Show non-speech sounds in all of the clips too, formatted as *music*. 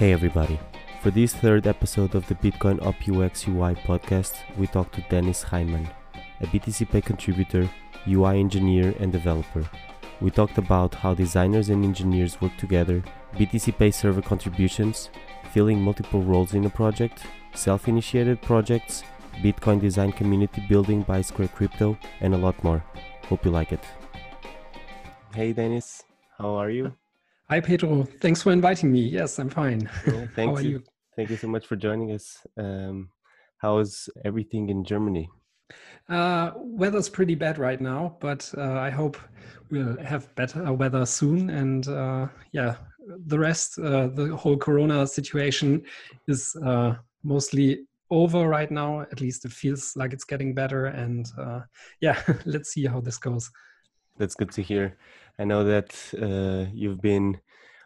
Hey everybody. For this third episode of the Bitcoin Up UX UI podcast, we talked to Dennis Reimann, a BTC Pay contributor, UI engineer, and developer. We talked about how designers and engineers work together, BTC Pay server contributions, filling multiple roles in a project, self initiated projects, Bitcoin design community building by Square Crypto, and a lot more. Hope you like it. Hey Dennis, how are you? Hi, Pedro. Thanks for inviting me. Yes, I'm fine. Yeah, *laughs* thank How are you. you? Thank you so much for joining us. Um, how's everything in Germany? Uh, weather's pretty bad right now, but uh, I hope we'll have better weather soon. And uh, yeah, the rest, uh, the whole Corona situation is uh, mostly over right now. At least it feels like it's getting better. And uh, yeah, *laughs* let's see how this goes. That's good to hear. I know that uh, you've been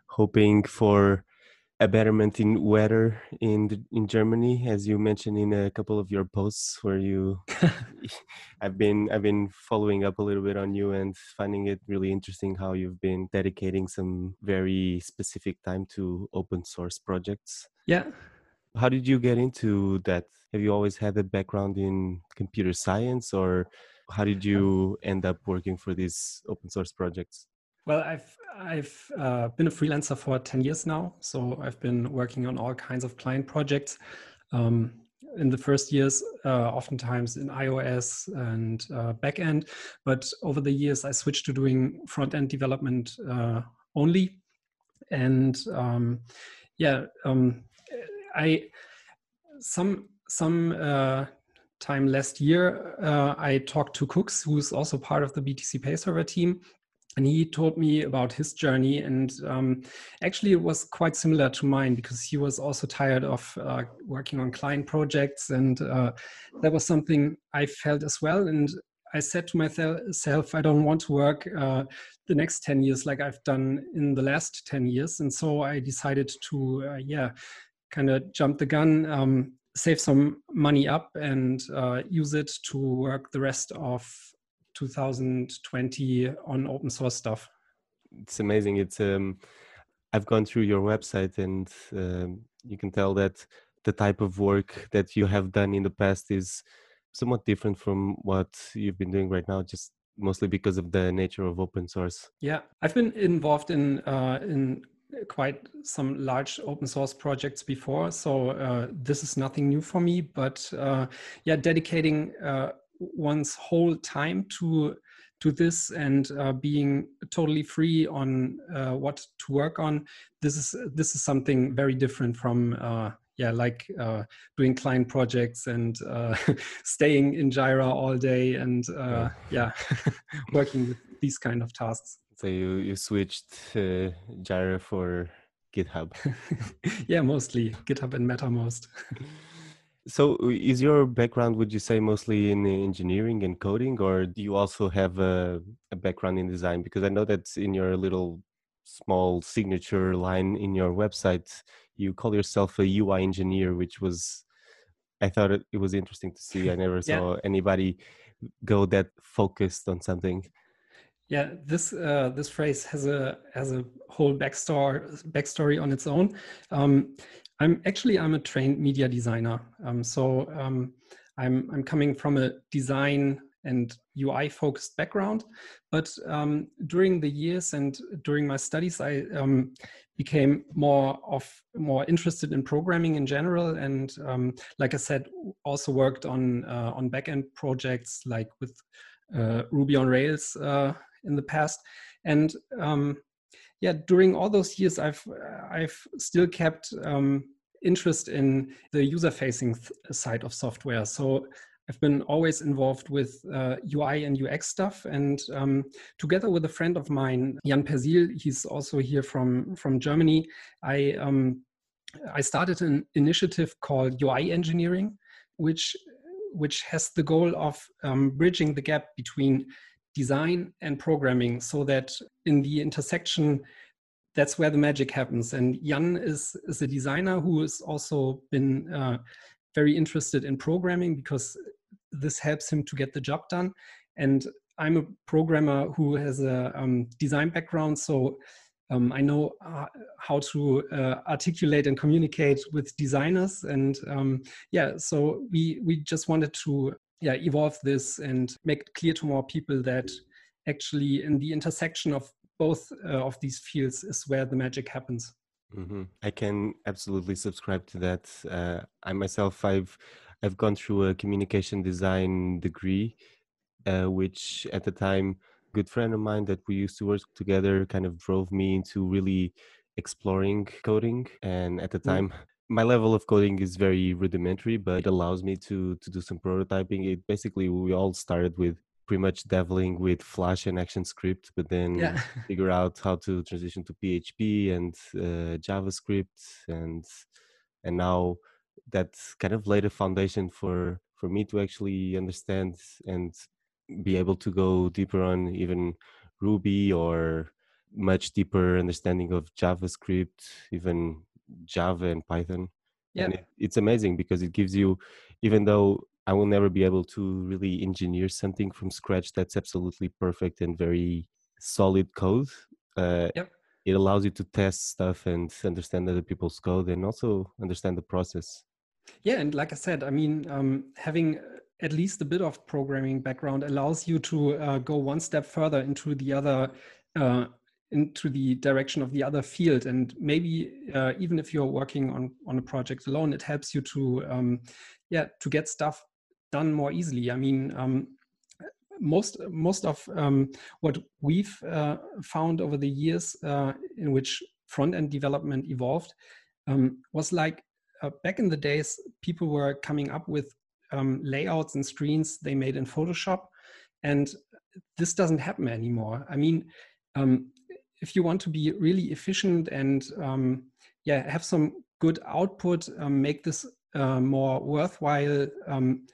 hoping for a betterment in weather in the, in Germany, as you mentioned in a couple of your posts, where you *laughs* *laughs* I've been I've been following up a little bit on you and finding it really interesting how you've been dedicating some very specific time to open source projects. Yeah. How did you get into that? Have you always had a background in computer science, or how did *laughs* you end up working for these open source projects? Well, I've I've uh, been a freelancer for ten years now, so I've been working on all kinds of client projects. Um, in the first years, uh, oftentimes in iOS and uh, backend, but over the years, I switched to doing front end development uh, only. And um, yeah, um, I some some uh, time last year, uh, I talked to Kukks, who's also part of the BTC Pay Server team, and he told me about his journey and um, actually it was quite similar to mine because he was also tired of uh, working on client projects and uh, that was something i felt as well. And i said to myself i don't want to work uh, the next 10 years like i've done in the last 10 years. And so i decided to uh, yeah kind of jump the gun um, save some money up and uh, use it to work the rest of 2020 on open source stuff. It's amazing. It's um i've gone through your website and um, you can tell that the type of work that you have done in the past is somewhat different from what you've been doing right now just mostly because of the nature of open source. Yeah. I've been involved in uh, in quite some large open source projects before so uh, this is nothing new for me but uh, yeah dedicating uh, one's whole time to to this and uh, being totally free on uh, what to work on this is this is something very different from uh, yeah like uh, doing client projects and uh, *laughs* staying in jira all day and uh, yeah. *laughs* working with these kind of tasks. So you you switched jira for github. *laughs* Yeah mostly. Github and mattermost So, is your background, would you say, mostly in engineering and coding, or do you also have a, a, background in design? Because I know that in your little small signature line in your website, you call yourself a UI engineer, which was, I thought it, it was interesting to see. I never *laughs* yeah. saw anybody go that focused on something. Yeah, this uh, this phrase has a has a whole backstory backstory on its own. Um, I'm actually I'm a trained media designer. Um, so um, I'm I'm coming from a design and UI focused background, but um, during the years and during my studies, I um, became more of more interested in programming in general, and um, like I said, also worked on uh, on backend projects like with uh, Ruby on Rails uh, in the past, and um, yeah, during all those years, I've I've still kept um, interest in the user-facing side of software. So I've been always involved with uh, UI and UX stuff, and um, together with a friend of mine, Jan Persiel, he's also here from from Germany. I um, I started an initiative called UI Engineering, which which has the goal of um, bridging the gap between design and programming so that in the intersection that's where the magic happens. And jan is is a designer who has also been uh, very interested in programming because this helps him to get the job done. And i'm a programmer who has a um, design background. So Um, I know uh, how to uh, articulate and communicate with designers, and um, yeah, so we we just wanted to yeah evolve this and make it clear to more people that actually in the intersection of both uh, of these fields is where the magic happens. Mm-hmm. I can absolutely subscribe to that. Uh, I myself, I've I've gone through a communication design degree, uh, which at the time good friend of mine that we used to work together kind of drove me into really exploring coding. And at the mm. time, *laughs* my level of coding is very rudimentary, but it allows me to to do some prototyping. It basically we all started with pretty much dabbling with Flash and ActionScript, but then yeah. *laughs* figure out how to transition to PHP and uh, JavaScript, and and now that kind of laid a foundation for for me to actually understand and be able to go deeper on even Ruby or much deeper understanding of JavaScript, even Java and Python. Yeah. And it, it's amazing because it gives you, even though I will never be able to really engineer something from scratch that's absolutely perfect and very solid code. Uh, yep. It allows you to test stuff and understand other people's code and also understand the process. Yeah, and like I said, I mean, um, having at least a bit of programming background allows you to uh, go one step further into the other uh, into the direction of the other field and maybe uh, even if you're working on on a project alone it helps you to um, yeah to get stuff done more easily i mean um, most most of um, what we've uh, found over the years uh, in which front end development evolved um, was like uh, back in the days people were coming up with um, layouts and screens they made in Photoshop. And this doesn't happen anymore. I mean, um, if you want to be really efficient and um, yeah, have some good output, make this uh, more worthwhile um,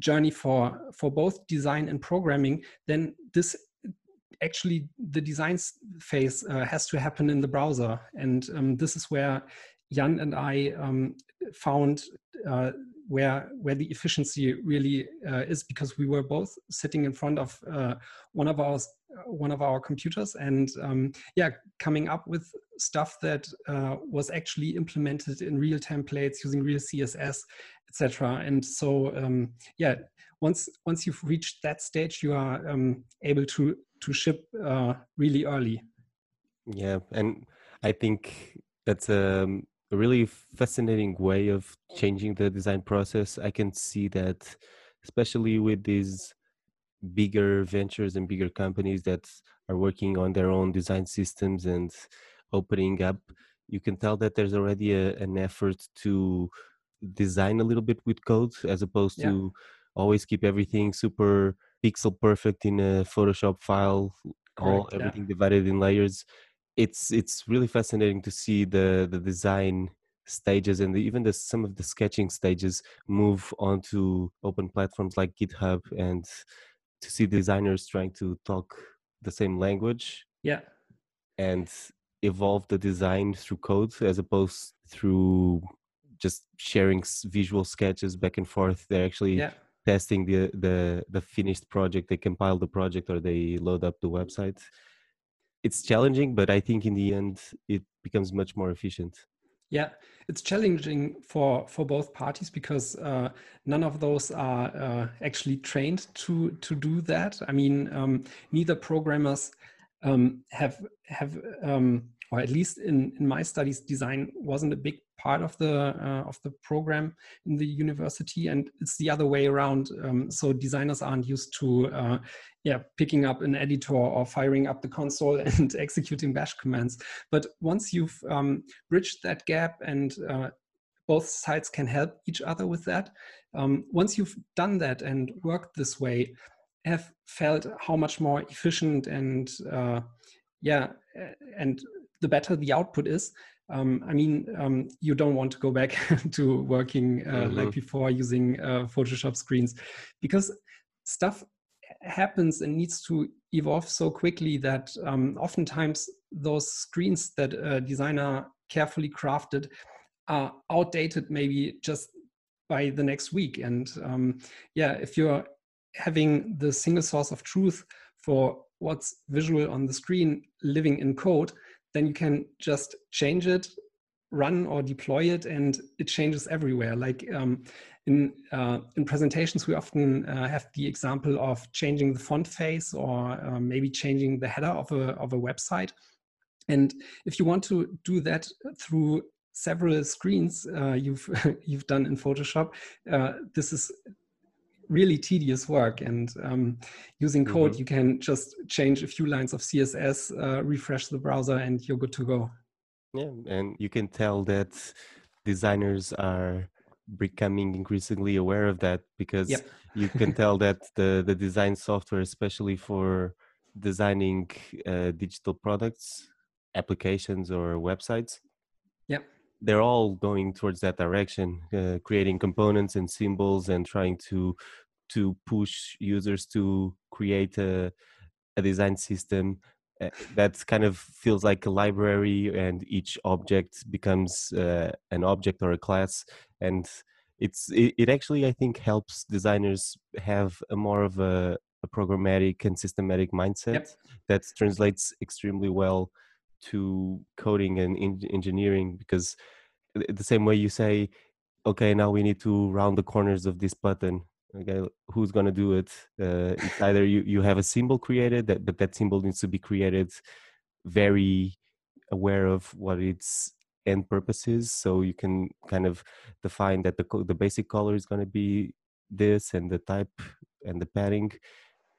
journey for for both design and programming, then this actually the design phase uh, has to happen in the browser, and um, this is where Jan and I um, found uh, where where the efficiency really uh, is because we were both sitting in front of uh, one of our one of our computers. And um, yeah coming up with stuff that uh, was actually implemented in real templates using real css etc and so um, yeah once once you've reached that stage you are um, able to to ship uh, really early. Yeah and i think that's um a really fascinating way of changing the design process. I can see that, especially with these bigger ventures and bigger companies that are working on their own design systems and opening up, you can tell that there's already a, an effort to design a little bit with code as opposed yeah. to always keep everything super pixel perfect in a Photoshop file, Correct, all everything yeah. divided in layers it's it's really fascinating to see the the design stages and the, even the some of the sketching stages move onto open platforms like github and to see designers trying to talk the same language yeah and evolve the design through code as opposed through just sharing visual sketches back and forth they're actually yeah. testing the the the finished project they compile the project or they load up the website it's challenging, but I think in the end it becomes much more efficient. Yeah, it's challenging for for both parties because uh, none of those are uh, actually trained to to do that. I mean, um, neither programmers um, have have um, or at least in in my studies, design wasn't a big part of the uh, of the program in the university and it's the other way around. Um, so designers aren't used to uh, yeah picking up an editor or firing up the console *laughs* and executing bash commands. But once you've um, bridged that gap and uh, both sides can help each other with that um, once you've done that and worked this way have felt how much more efficient and uh, yeah and the better the output is um, I mean, um, you don't want to go back *laughs* to working uh, mm-hmm. like before using uh, Photoshop screens because stuff happens and needs to evolve so quickly that um, oftentimes those screens that a designer carefully crafted are outdated maybe just by the next week. And um, yeah, if you're having the single source of truth for what's visual on the screen living in code, then you can just change it run or deploy it and it changes everywhere. Like um, in uh, in presentations we often uh, have the example of changing the font face or uh, maybe changing the header of a of a website. And if you want to do that through several screens uh, you've *laughs* you've done in photoshop uh, this is really tedious work and um, using code mm-hmm. you can just change a few lines of css uh, refresh the browser and you're good to go yeah, and you can tell that designers are becoming increasingly aware of that because yep. you can tell that the the design software, especially for designing uh, digital products, applications, or websites, yeah, they're all going towards that direction, uh, creating components and symbols and trying to to push users to create a a design system uh, that kind of feels like a library and each object becomes uh, an object or a class and it's it, it, actually i think helps designers have a more of a, a programmatic and systematic mindset yep. that translates extremely well to coding and in- engineering because the same way you say okay now we need to round the corners of this button okay who's going to do it? Uh, it's either you you have a symbol created that but that symbol needs to be created very aware of what its end purpose is so you can kind of define that the the basic color is going to be this and the type and the padding.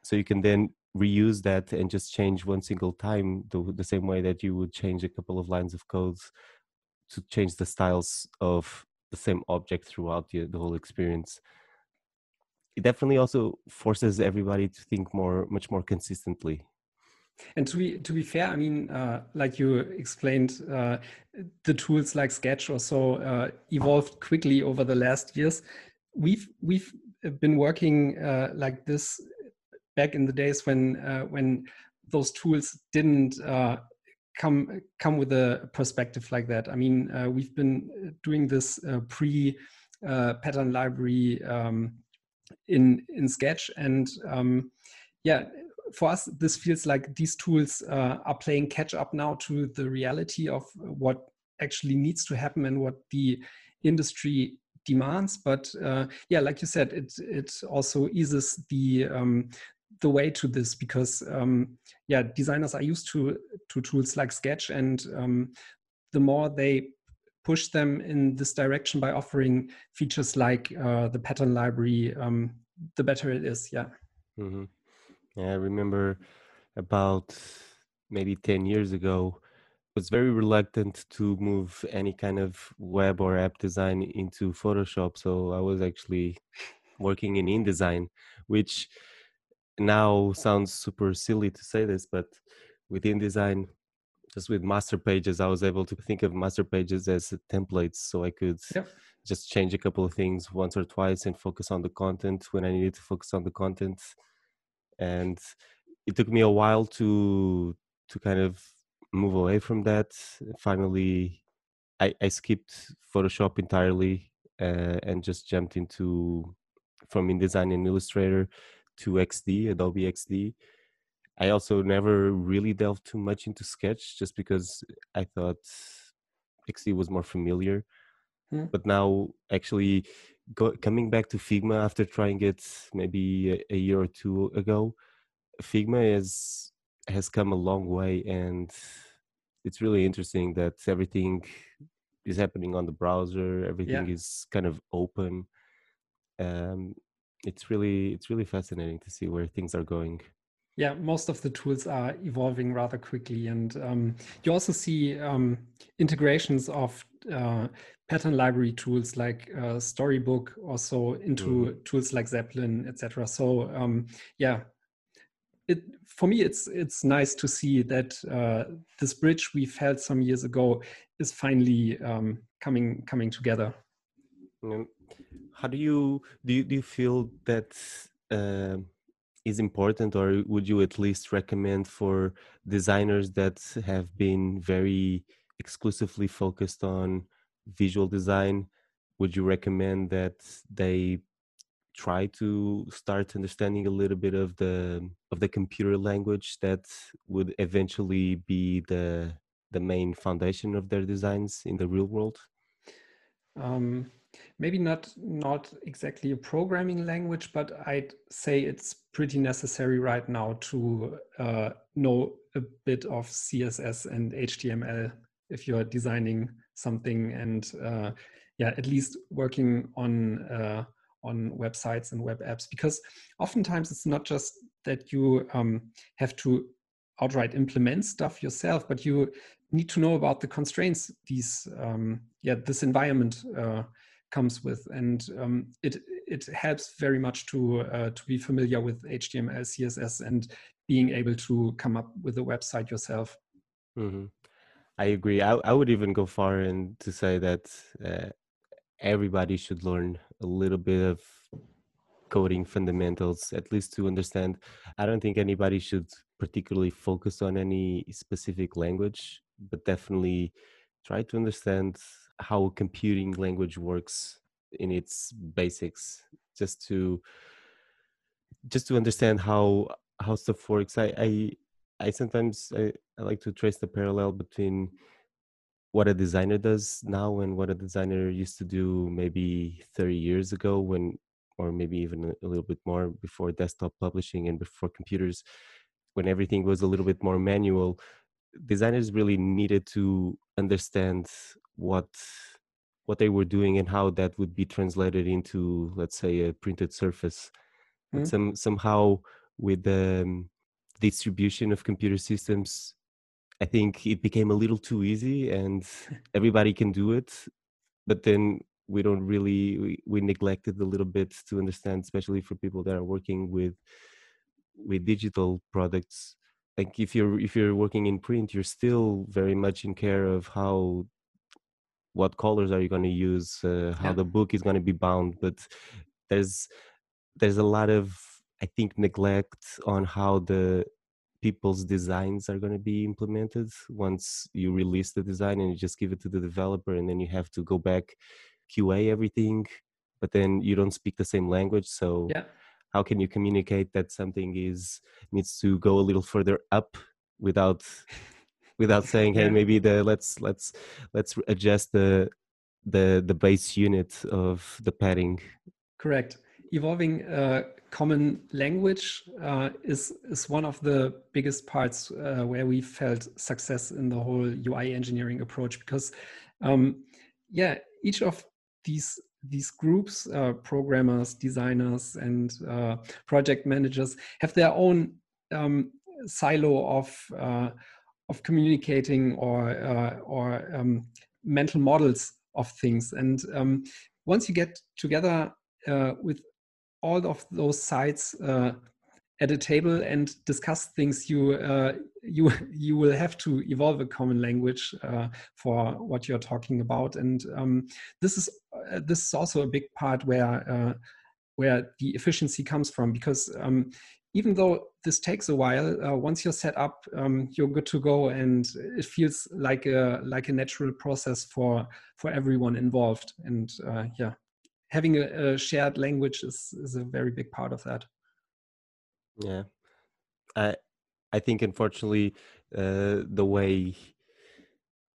So you can then reuse that and just change one single time the, the same way that you would change a couple of lines of codes to change the styles of the same object throughout the, the whole experience it definitely also forces everybody to think more much more consistently. And to be to be fair i mean uh, like you explained uh, the tools like sketch or so uh, evolved quickly over the last years. We've we've been working uh, like this back in the days when uh, when those tools didn't uh, come come with a perspective like that. I mean we've been doing this pre pattern library um, in in Sketch. And um, yeah, for us, this feels like these tools uh, are playing catch up now to the reality of what actually needs to happen and what the industry demands. But uh, yeah, like you said, it it also eases the um, the way to this because um, yeah, designers are used to to tools like Sketch, and um, the more they push them in this direction by offering features like uh, the pattern library, um, the better it is. Yeah. Mm-hmm. Yeah, I remember about maybe 10 years ago, was very reluctant to move any kind of web or app design into Photoshop. So I was actually working in InDesign, which now sounds super silly to say this, but with InDesign, just with master pages i was able to think of master pages as templates so i could yep. just change a couple of things once or twice and focus on the content when i needed to focus on the content. And it took me a while to to kind of move away from that. Finally i, I skipped photoshop entirely uh, and just jumped into from InDesign and Illustrator to XD, Adobe XD, I also never really delved too much into Sketch just because I thought XD was more familiar. Hmm. But now, actually, go, coming back to Figma after trying it maybe a, a year or two ago, Figma is has come a long way, and it's really interesting that everything is happening on the browser. Everything yeah. is kind of open. Um, it's really it's really fascinating to see where things are going yeah most of the tools are evolving rather quickly. And um, you also see um, integrations of uh, pattern library tools like uh, storybook also into mm. tools like Zeplin etc so um, yeah it for me it's it's nice to see that uh, this bridge we felt some years ago is finally um, coming coming together. How do you do you, do you feel that um, is important or would you at least recommend for designers that have been very exclusively focused on visual design would you recommend that they try to start understanding a little bit of the of the computer language that would eventually be the the main foundation of their designs in the real world? Um, maybe not not exactly a programming language, but I'd say it's pretty necessary right now to uh, know a bit of CSS and HTML if you're designing something and uh, yeah, at least working on uh, on websites and web apps. Because oftentimes it's not just that you um, have to outright implement stuff yourself, but you need to know about the constraints these um, yeah this environment uh, comes with, and um, it it helps very much to uh, to be familiar with HTML, CSS, and being able to come up with a website yourself. Mm-hmm. I agree. I, I would even go far and to say that uh, everybody should learn a little bit of coding fundamentals, at least to understand. I don't think anybody should particularly focus on any specific language, but definitely try to understand how computing language works in its basics, just to just to understand how how stuff works. I I, I sometimes I, I like to trace the parallel between what a designer does now and what a designer used to do maybe 30 years ago when or maybe even a little bit more before desktop publishing and before computers when everything was a little bit more manual designers really needed to understand what what they were doing and how that would be translated into let's say a printed surface mm-hmm. but some somehow with the um, distribution of computer systems i think it became a little too easy and *laughs* everybody can do it but then we don't really we, we neglected a little bit to understand especially for people that are working with with digital products like if you're if you're working in print you're still very much in care of how what colors are you going to use uh, how yeah. the book is going to be bound but there's there's a lot of i think neglect on how the people's designs are going to be implemented once you release the design and you just give it to the developer and then you have to go back qa everything but then you don't speak the same language so yeah how can you communicate that something is needs to go a little further up without without saying hey maybe the let's let's let's adjust the the the base unit of the padding. Correct. Evolving a common language uh, is is one of the biggest parts uh, where we felt success in the whole ui engineering approach because um, yeah each of these these groups, uh, programmers, designers, and uh, project managers, have their own um, silo of uh, of communicating or uh, or um, mental models of things. And um, once you get together uh, with all of those sides uh, at a table and discuss things, you uh, you you will have to evolve a common language uh, for what you're talking about, and um, this is uh, this is also a big part where where the efficiency comes from because um, even though this takes a while, uh, once you're set up, um, you're good to go, and it feels like a like a natural process for for everyone involved. And uh, yeah, having a, a shared language is is a very big part of that. Yeah, I I think unfortunately uh, the way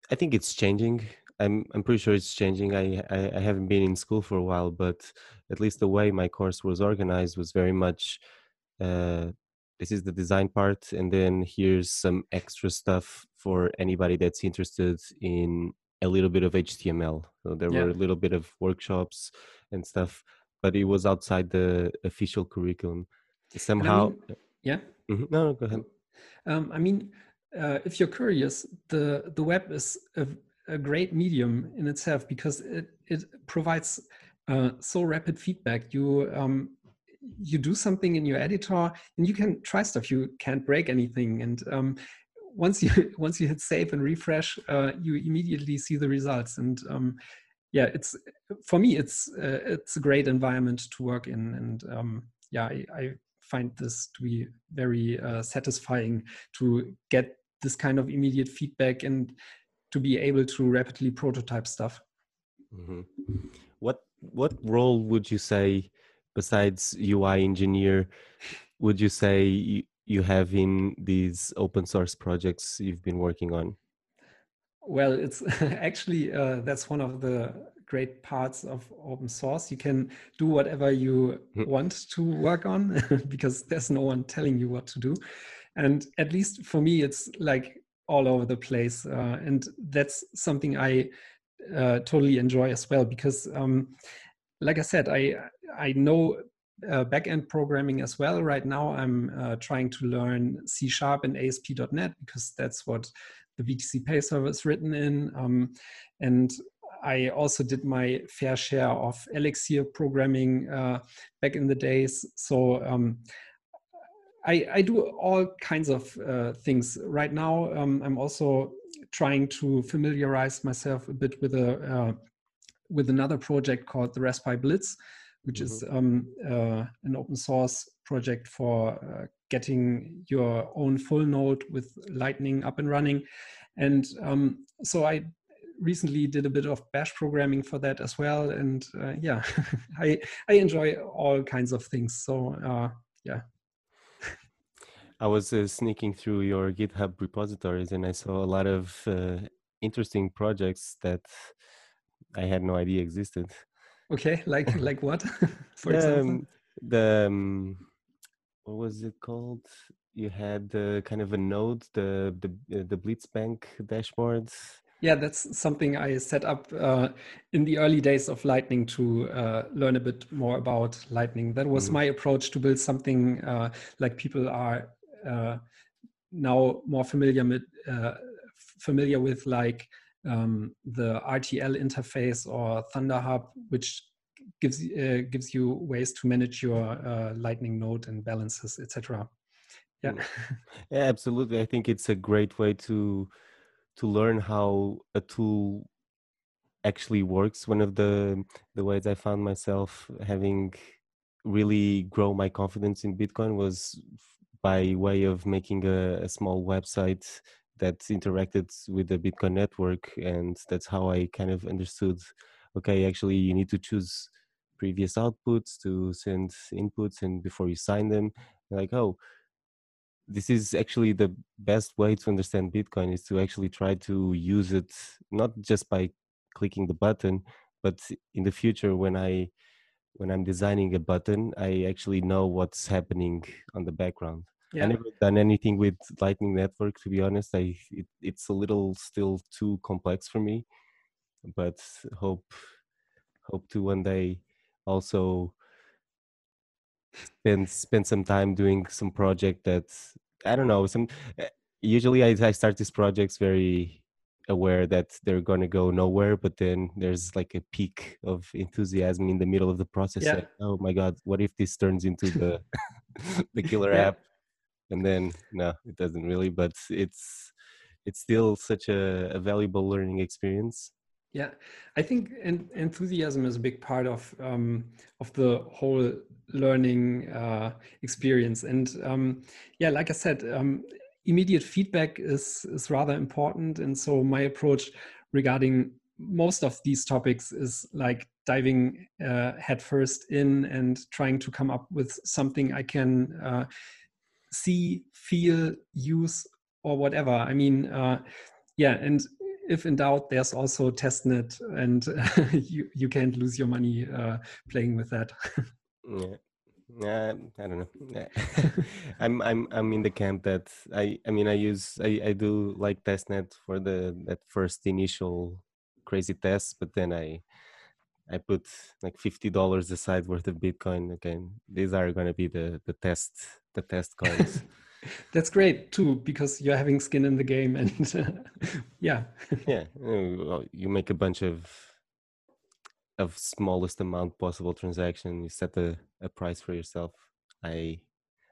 I think it's changing. I'm I'm pretty sure it's changing. I, I, I haven't been in school for a while, but at least the way my course was organized was very much. Uh, this is the design part, and then here's some extra stuff for anybody that's interested in a little bit of HTML. So there yeah. were a little bit of workshops and stuff, but it was outside the official curriculum somehow I mean, yeah mm-hmm. no, no go ahead um, i mean uh, if you're curious the the web is a, a, great medium in itself because it it provides uh, so rapid feedback you um, you do something in your editor and you can try stuff you can't break anything and um, once you *laughs* once you hit save and refresh uh, you immediately see the results and um, yeah it's for me it's uh, it's a great environment to work in and um, yeah I, I, find this to be very uh, satisfying to get this kind of immediate feedback and to be able to rapidly prototype stuff. Mm-hmm. What what role would you say, besides UI engineer, would you say you, you have in these open source projects you've been working on? Well, it's *laughs* actually uh, that's one of the great parts of open source. You can do whatever you hmm. want to work on *laughs* because there's no one telling you what to do. And at least for me, it's like all over the place. Uh, and that's something I uh, totally enjoy as well because, um, like I said, I I know uh, backend programming as well. Right now, I'm uh, trying to learn C Sharp and ASP.NET because that's what the BTC Pay server is written in. Um, and I also did my fair share of Elixir programming uh, back in the days. So um, I, I, do all kinds of uh, things right now. Um, I'm also trying to familiarize myself a bit with a uh, with another project called the RaspiBlitz, which mm-hmm. is um, uh, an open source project for uh, getting your own full node with Lightning up and running. And um, so I recently did a bit of bash programming for that as well and uh, yeah *laughs* i i enjoy all kinds of things so uh, yeah i was uh, sneaking through your github repositories and i saw a lot of uh, interesting projects that i had no idea existed okay *laughs* like like what *laughs* for yeah, example um, the um, what was it called you had the kind of a node the the uh, the blitzbang dashboards yeah, that's something I set up uh, in the early days of Lightning to uh, learn a bit more about Lightning. That was mm. my approach to build something uh, like people are uh, now more familiar with, uh, familiar with like um, the RTL interface or ThunderHub, which gives uh, gives you ways to manage your Lightning node and balances, etc. Yeah. *laughs* Yeah, absolutely. I think it's a great way to to learn how a tool actually works one of the the ways i found myself having really grow my confidence in bitcoin was by way of making a, a small website that interacted with the bitcoin network and that's how i kind of understood okay actually you need to choose previous outputs to send inputs and before you sign them. Like oh this is actually the best way to understand bitcoin is to actually try to use it not just by clicking the button but in the future when i when i'm designing a button i actually know what's happening on the background yeah. i never done anything with lightning network to be honest i it, it's a little still too complex for me but hope hope to one day also spend spend some time doing some project that I don't know. Some eh, usually I, I start these projects very aware that they're gonna go nowhere, but then there's like a peak of enthusiasm in the middle of the process. Yeah. Like, oh my god, what if this turns into the *laughs* the killer yeah. app? And then no, it doesn't really. But it's it's still such a, a valuable learning experience yeah, I think en- enthusiasm is a big part of um, of the whole learning uh, experience. And um, yeah, like I said, um, immediate feedback is is rather important. And so my approach regarding most of these topics is like diving uh, headfirst in and trying to come up with something I can uh, see, feel, use, or whatever. I mean, uh, yeah, and if in doubt, there's also testnet, and uh, *laughs* you you can't lose your money uh, playing with that. *laughs* yeah. Yeah, I don't know. *laughs* I'm I'm I'm in the camp that I I mean I use I I do like testnet for the that first initial crazy test, but then I I put like fifty dollars aside worth of Bitcoin. Again, these are going to be the the test the test coins. *laughs* That's great too, because you're having skin in the game, and uh, *laughs* yeah, *laughs* yeah, you make a bunch of of smallest amount possible transaction. You set a, a price for yourself. I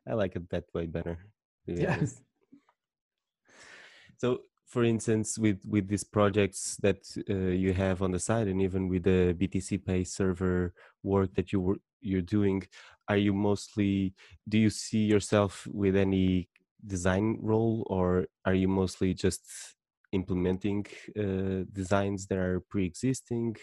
I like it that way better. Yes. So, for instance, with with these projects that uh, you have on the side, and even with the BTC Pay server work that you were you're doing, are you mostly do you see yourself with any design role, or are you mostly just implementing uh, designs that are pre-existing?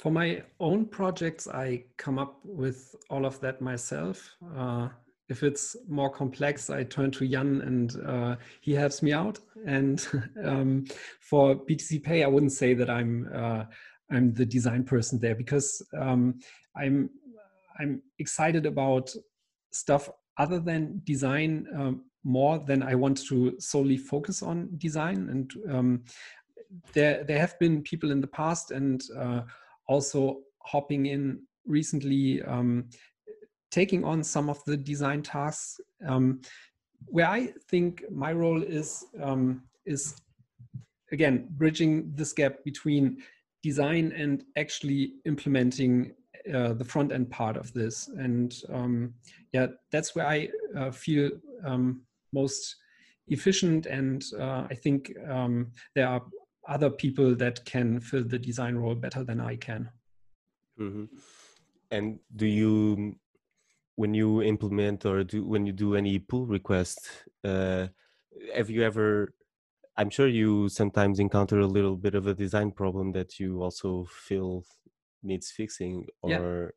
For my own projects, I come up with all of that myself. Uh, if it's more complex, I turn to Jan and uh, he helps me out. and *laughs* um, for BTC Pay, I wouldn't say that I'm uh, I'm the design person there because um, I'm I'm excited about stuff other than design um, more than I want to solely focus on design. And um, there there have been people in the past and uh, also hopping in recently, um, taking on some of the design tasks. Um, where I think my role is um, is again bridging this gap between design and actually implementing uh, the front end part of this. And um, yeah, that's where I uh, feel um, most efficient. And uh, I think um, there are other people that can fill the design role better than I can. Mm-hmm. And do you, when you implement or do when you do any pull request, uh, have you ever I'm sure you sometimes encounter a little bit of a design problem that you also feel needs fixing or yeah.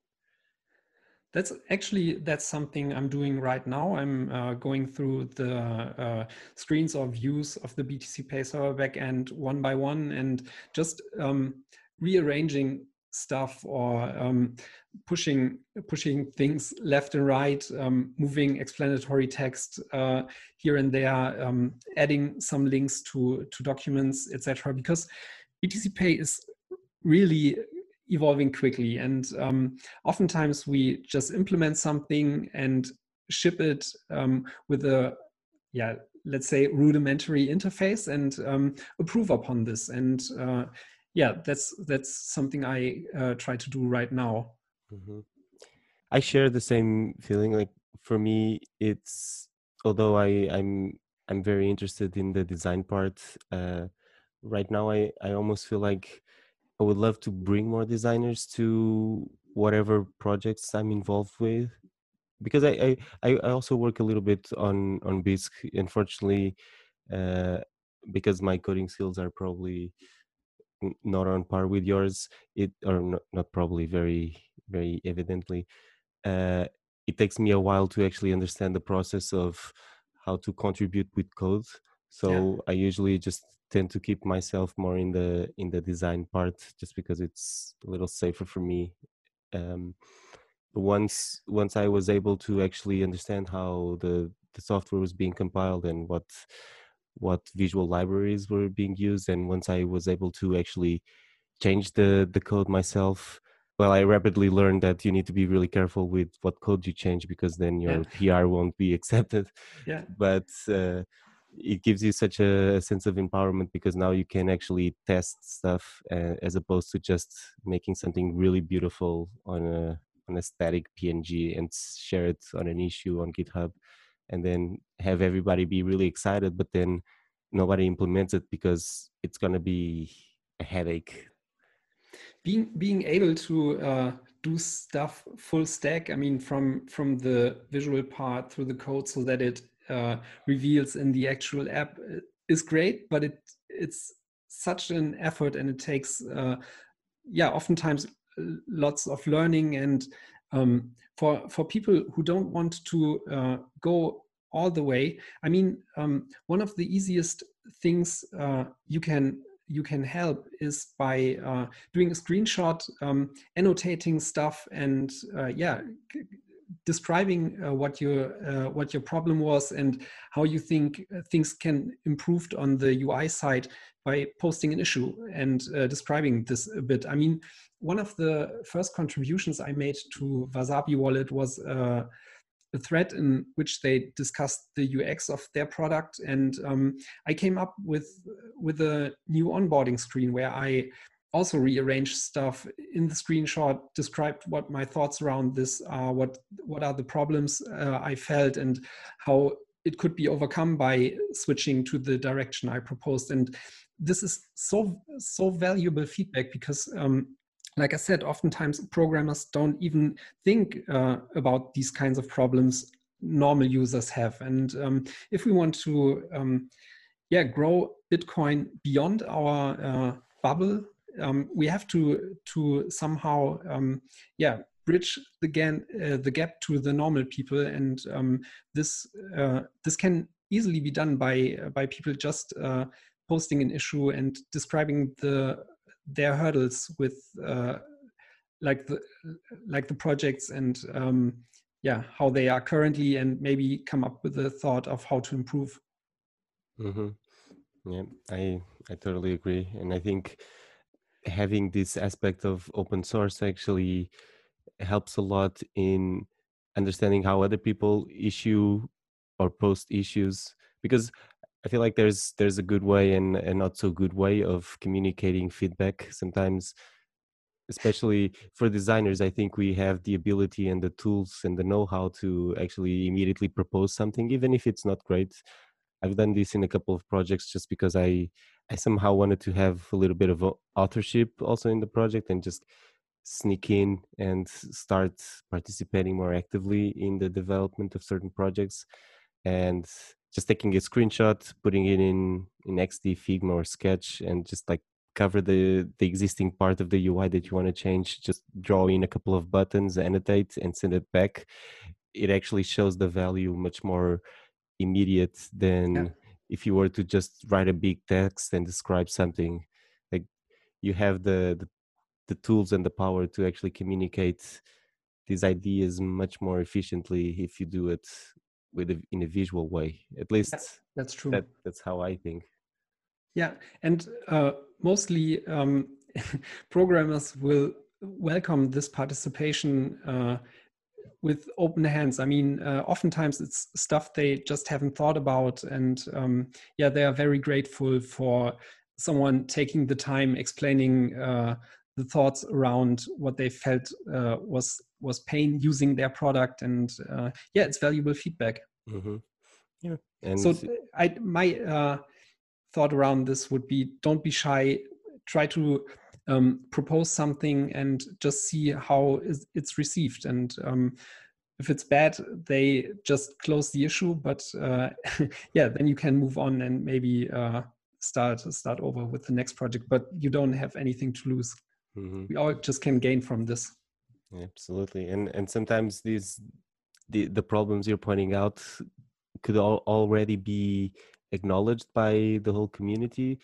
that's actually that's something i'm doing right now i'm uh, going through the uh, screens or views of the btc pay server backend one by one and just um, rearranging stuff or um, pushing pushing things left and right, um, moving explanatory text uh, here and there, um, adding some links to to documents, etc. Because BTC Pay is really evolving quickly, and um, oftentimes we just implement something and ship it um, with a yeah let's say rudimentary interface and um, approve upon this and uh, yeah, that's that's something I uh, try to do right now. Mm-hmm. I share the same feeling. Like for me, it's although I I'm I'm very interested in the design part. Uh, right now, I I almost feel like I would love to bring more designers to whatever projects I'm involved with because I, I, I also work a little bit on on Bisq. Unfortunately, uh, because my coding skills are probably not on par with yours it or not, not probably very very evidently uh, it takes me a while to actually understand the process of how to contribute with code so yeah. i usually just tend to keep myself more in the in the design part just because it's a little safer for me. Um, once once i was able to actually understand how the the software was being compiled and what what visual libraries were being used and once i was able to actually change the the code myself well i rapidly learned that you need to be really careful with what code you change because then your yeah. pr won't be *laughs* accepted. Yeah. But uh, it gives you such a, sense of empowerment because now you can actually test stuff uh, as opposed to just making something really beautiful on a on a static png and share it on an issue on github and then have everybody be really excited but then nobody implements it because it's going to be a headache. Being being able to uh, do stuff full stack i mean from from the visual part through the code so that it uh, reveals in the actual app uh, is great but it it's such an effort and it takes uh, yeah oftentimes uh, lots of learning and um, for for people who don't want to uh, go all the way, I mean, um, one of the easiest things uh, you can you can help is by uh, doing a screenshot, um, annotating stuff, and uh, yeah, describing uh, what your uh, what your problem was and how you think uh, things can improve on the UI side by posting an issue and uh, describing this a bit. I mean, one of the first contributions I made to Wasabi Wallet was uh, a thread in which they discussed the UX of their product, and um, I came up with with a new onboarding screen where I also rearranged stuff in the screenshot, described what my thoughts around this are, what what are the problems uh, I felt, and how it could be overcome by switching to the direction I proposed. And this is so so valuable feedback because. Um, like I said, oftentimes programmers don't even think uh, about these kinds of problems normal users have. And um, if we want to, um, yeah, grow Bitcoin beyond our uh, bubble um, we have to to somehow um, yeah bridge the, uh, the gap to the normal people. And um, this uh, this can easily be done by by people just uh, posting an issue and describing the their hurdles with uh, like the like the projects and um, yeah how they are currently and maybe come up with a thought of how to improve. Mm-hmm. yeah i i totally agree. And i think having this aspect of open source actually helps a lot in understanding how other people issue or post issues because I feel like there's there's a good way and a not so good way of communicating feedback. Sometimes, especially for designers, I think we have the ability and the tools and the know-how to actually immediately propose something, even if it's not great. I've done this in a couple of projects just because I I somehow wanted to have a little bit of authorship also in the project and just sneak in and start participating more actively in the development of certain projects and just taking a screenshot putting it in in xd figma or sketch and just like cover the the existing part of the ui that you want to change just draw in a couple of buttons annotate and send it back it actually shows the value much more immediate than yeah. If you were to just write a big text and describe something like you have the, the the tools and the power to actually communicate these ideas much more efficiently if you do it with a, in a visual way. At least that's, that's true. that, that's how i think. Yeah and uh, mostly um, *laughs* programmers will welcome this participation uh, with open hands. I mean uh, oftentimes it's stuff they just haven't thought about and um, yeah they are very grateful for someone taking the time explaining uh, the thoughts around what they felt uh, was was pain using their product and uh, yeah it's valuable feedback. Mm-hmm. yeah. And so i my uh, thought around this would be don't be shy. Try to um, propose something and just see how it's received. And um, if it's bad they just close the issue but uh, *laughs* yeah then you can move on and maybe uh, start start over with the next project but you don't have anything to lose. Mm-hmm. we all just can gain from this. Absolutely. And and sometimes these the the problems you're pointing out could all, already be acknowledged by the whole community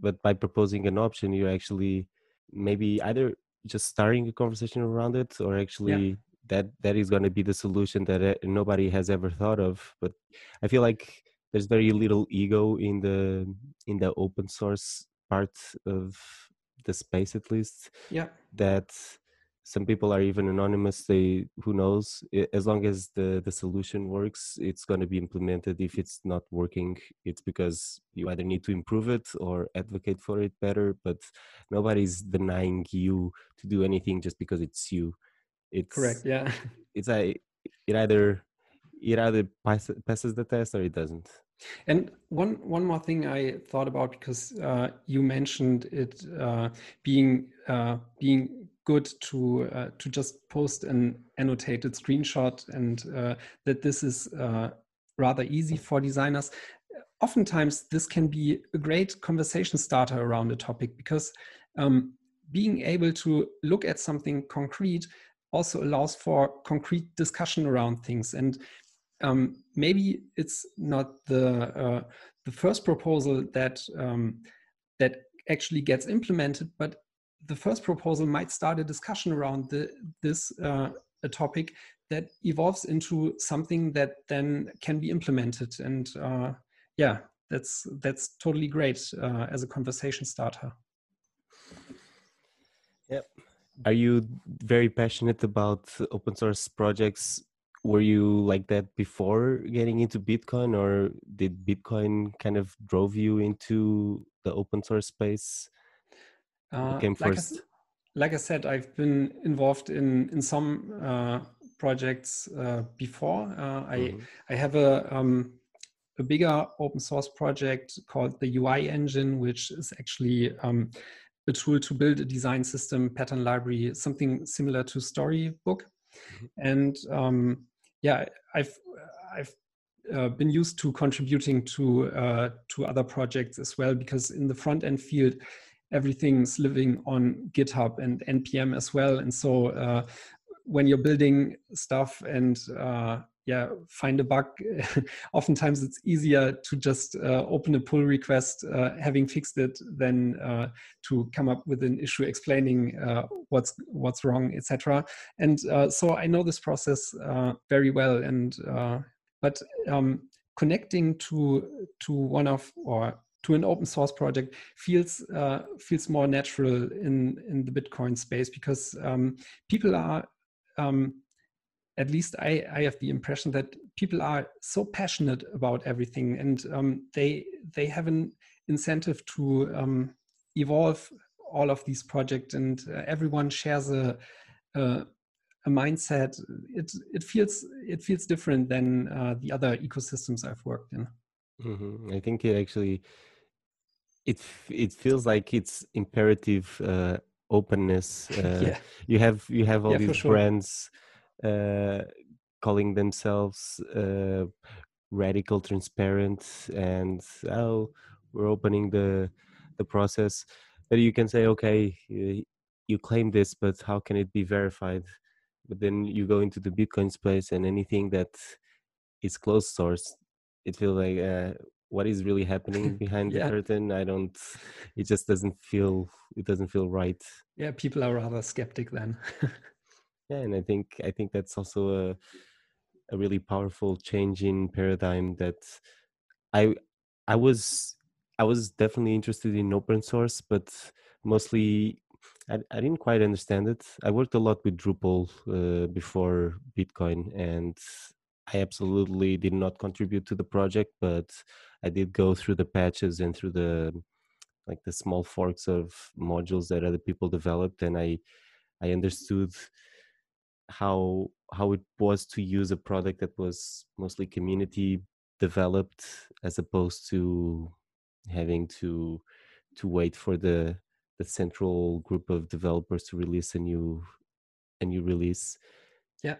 but by proposing an option you're actually maybe either just starting a conversation around it or actually yeah. that that is going to be the solution that uh, nobody has ever thought of but i feel like there's very little ego in the in the open source part of the space at least yeah that some people are even anonymous they who knows as long as the the solution works it's going to be implemented. If it's not working it's because you either need to improve it or advocate for it better but nobody's denying you to do anything just because it's you. It's correct yeah. *laughs* it's a it either it either passes the test or it doesn't. And one one more thing I thought about because uh, you mentioned it uh, being uh, being good to uh, to just post an annotated screenshot and uh, that this is uh, rather easy for designers. Oftentimes, this can be a great conversation starter around a topic because um, being able to look at something concrete also allows for concrete discussion around things and um, maybe it's not the uh, the first proposal that um, that actually gets implemented, but the first proposal might start a discussion around the, this uh, a topic that evolves into something that then can be implemented. And uh, yeah, that's that's totally great uh, as a conversation starter. Yep. Are you very passionate about open source projects were you like that before getting into bitcoin or did bitcoin kind of drove you into the open source space uh, came like first I, like I said i've been involved in in some uh, projects uh, before uh, i mm-hmm. i have a um, a bigger open source project called the ui engine which is actually um, a tool to build a design system pattern library something similar to storybook mm-hmm. and um, yeah, I've I've uh, been used to contributing to uh, to other projects as well because in the front end field, everything's living on GitHub and npm as well, and so uh, when you're building stuff and uh, yeah find a bug *laughs* oftentimes it's easier to just uh, open a pull request uh, having fixed it than uh, to come up with an issue explaining uh, what's what's wrong etc and uh, so i know this process uh, very well. And but um, connecting to to one of or to an open source project feels uh, feels more natural in in the Bitcoin space because um, people are um, at least I, I have the impression that people are so passionate about everything and um, they they have an incentive to um, evolve all of these projects and uh, everyone shares a, a, a mindset it it feels it feels different than uh, the other ecosystems I've worked in. Mm-hmm. I think it actually it it feels like it's imperative uh, openness. *laughs* Uh, yeah. You have you have all yeah, these sure. brands uh, calling themselves uh, radical transparent and oh we're opening the the process but you can say okay you claim this but how can it be verified but then you go into the bitcoin space and anything that is closed source it feels like uh, what is really happening *laughs* behind yeah. the curtain i don't it just doesn't feel it doesn't feel right yeah people are rather skeptic then *laughs* yeah and i think i think that's also a a really powerful change in paradigm that i i was i was definitely interested in open source but mostly I, I didn't quite understand it. I worked a lot with Drupal uh, before Bitcoin, and I absolutely did not contribute to the project, but I did go through the patches and through the like the small forks of modules that other people developed, and I I understood how how it was to use a product that was mostly community developed as opposed to having to to wait for the the central group of developers to release a new a new release. Yeah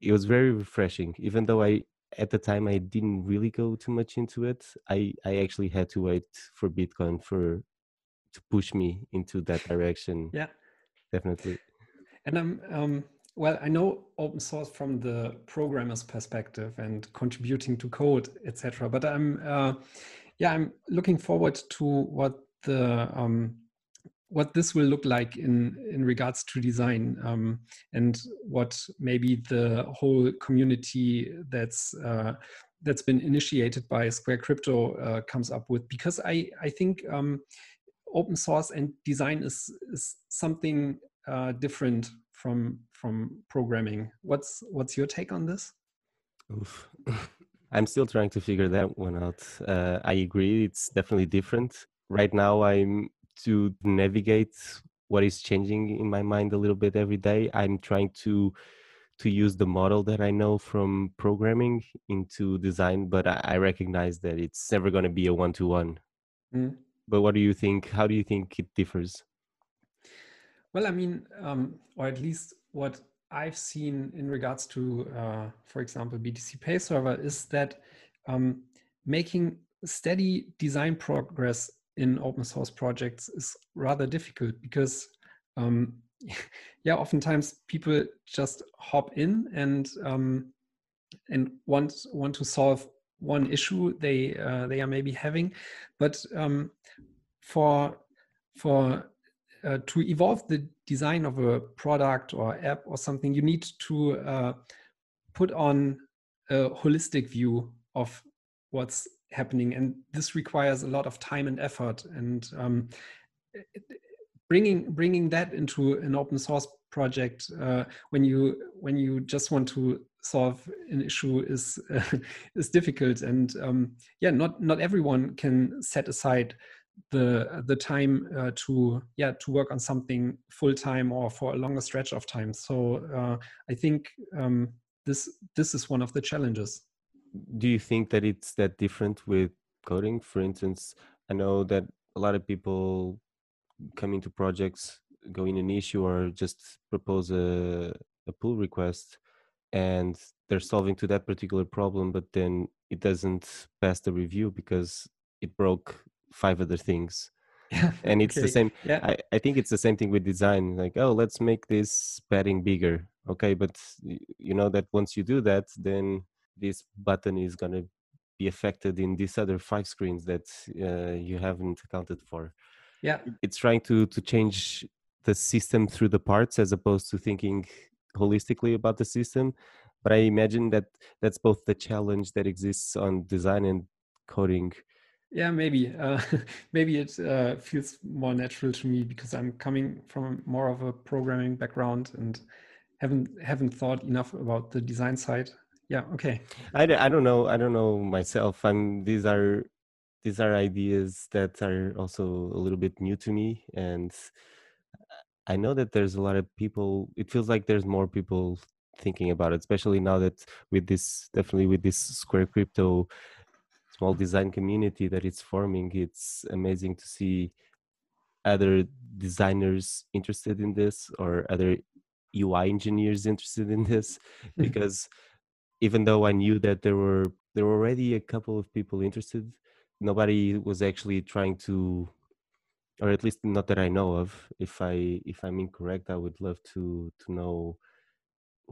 it was very refreshing even though i at the time i didn't really go too much into it i i actually had to wait for bitcoin for to push me into that direction yeah definitely and i'm um well, I know open source from the programmer's perspective and contributing to code, etc. But I'm, uh, yeah, I'm looking forward to what the um, what this will look like in in regards to design um, and what maybe the whole community that's uh, that's been initiated by Square Crypto uh, comes up with because I I think um, open source and design is is something uh, different from from programming. What's what's your take on this? Oof. *laughs* I'm still trying to figure that one out. Uh, I agree, it's definitely different. Right now, I'm to navigate what is changing in my mind a little bit every day. I'm trying to to use the model that I know from programming into design, but I, I recognize that it's never going to be a one to one. But what do you think? How do you think it differs? Well, I mean, um, or at least what I've seen in regards to, uh, for example, BTC Pay Server is that um, making steady design progress in open source projects is rather difficult because, um, *laughs* yeah, oftentimes people just hop in and um, and want want to solve one issue they uh, they are maybe having, but um, for for uh, to evolve the design of a product or app or something, you need to uh, put on a holistic view of what's happening, and this requires a lot of time and effort. And um, bringing bringing that into an open source project uh, when you when you just want to solve an issue is uh, *laughs* is difficult and um, yeah not not everyone can set aside the the time uh, to yeah to work on something full time or for a longer stretch of time. So uh, I think um, this this is one of the challenges. Do you think that it's that different with coding? For instance, I know that a lot of people come into projects, go in an issue, or just propose a a pull request, and they're solving to that particular problem, but then it doesn't pass the review because it broke five other things yeah, *laughs* and it's okay. the same yeah. I, I think it's the same thing with design like oh let's make this padding bigger okay but you know that once you do that then this button is going to be affected in these other five screens that uh, you haven't accounted for. Yeah. It's trying to to change the system through the parts as opposed to thinking holistically about the system but i imagine that that's both the challenge that exists on design and coding. Yeah maybe uh, *laughs* maybe it uh, feels more natural to me because i'm coming from more of a programming background and haven't haven't thought enough about the design side yeah okay. I, I don't know i don't know myself i'm these are these are ideas that are also a little bit new to me and i know that there's a lot of people it feels like there's more people thinking about it especially now that with this definitely with this square crypto small design community that it's forming it's amazing to see other designers interested in this or other ui engineers interested in this *laughs* because even though i knew that there were there were already a couple of people interested nobody was actually trying to or at least not that i know of. If i if i'm incorrect i would love to to know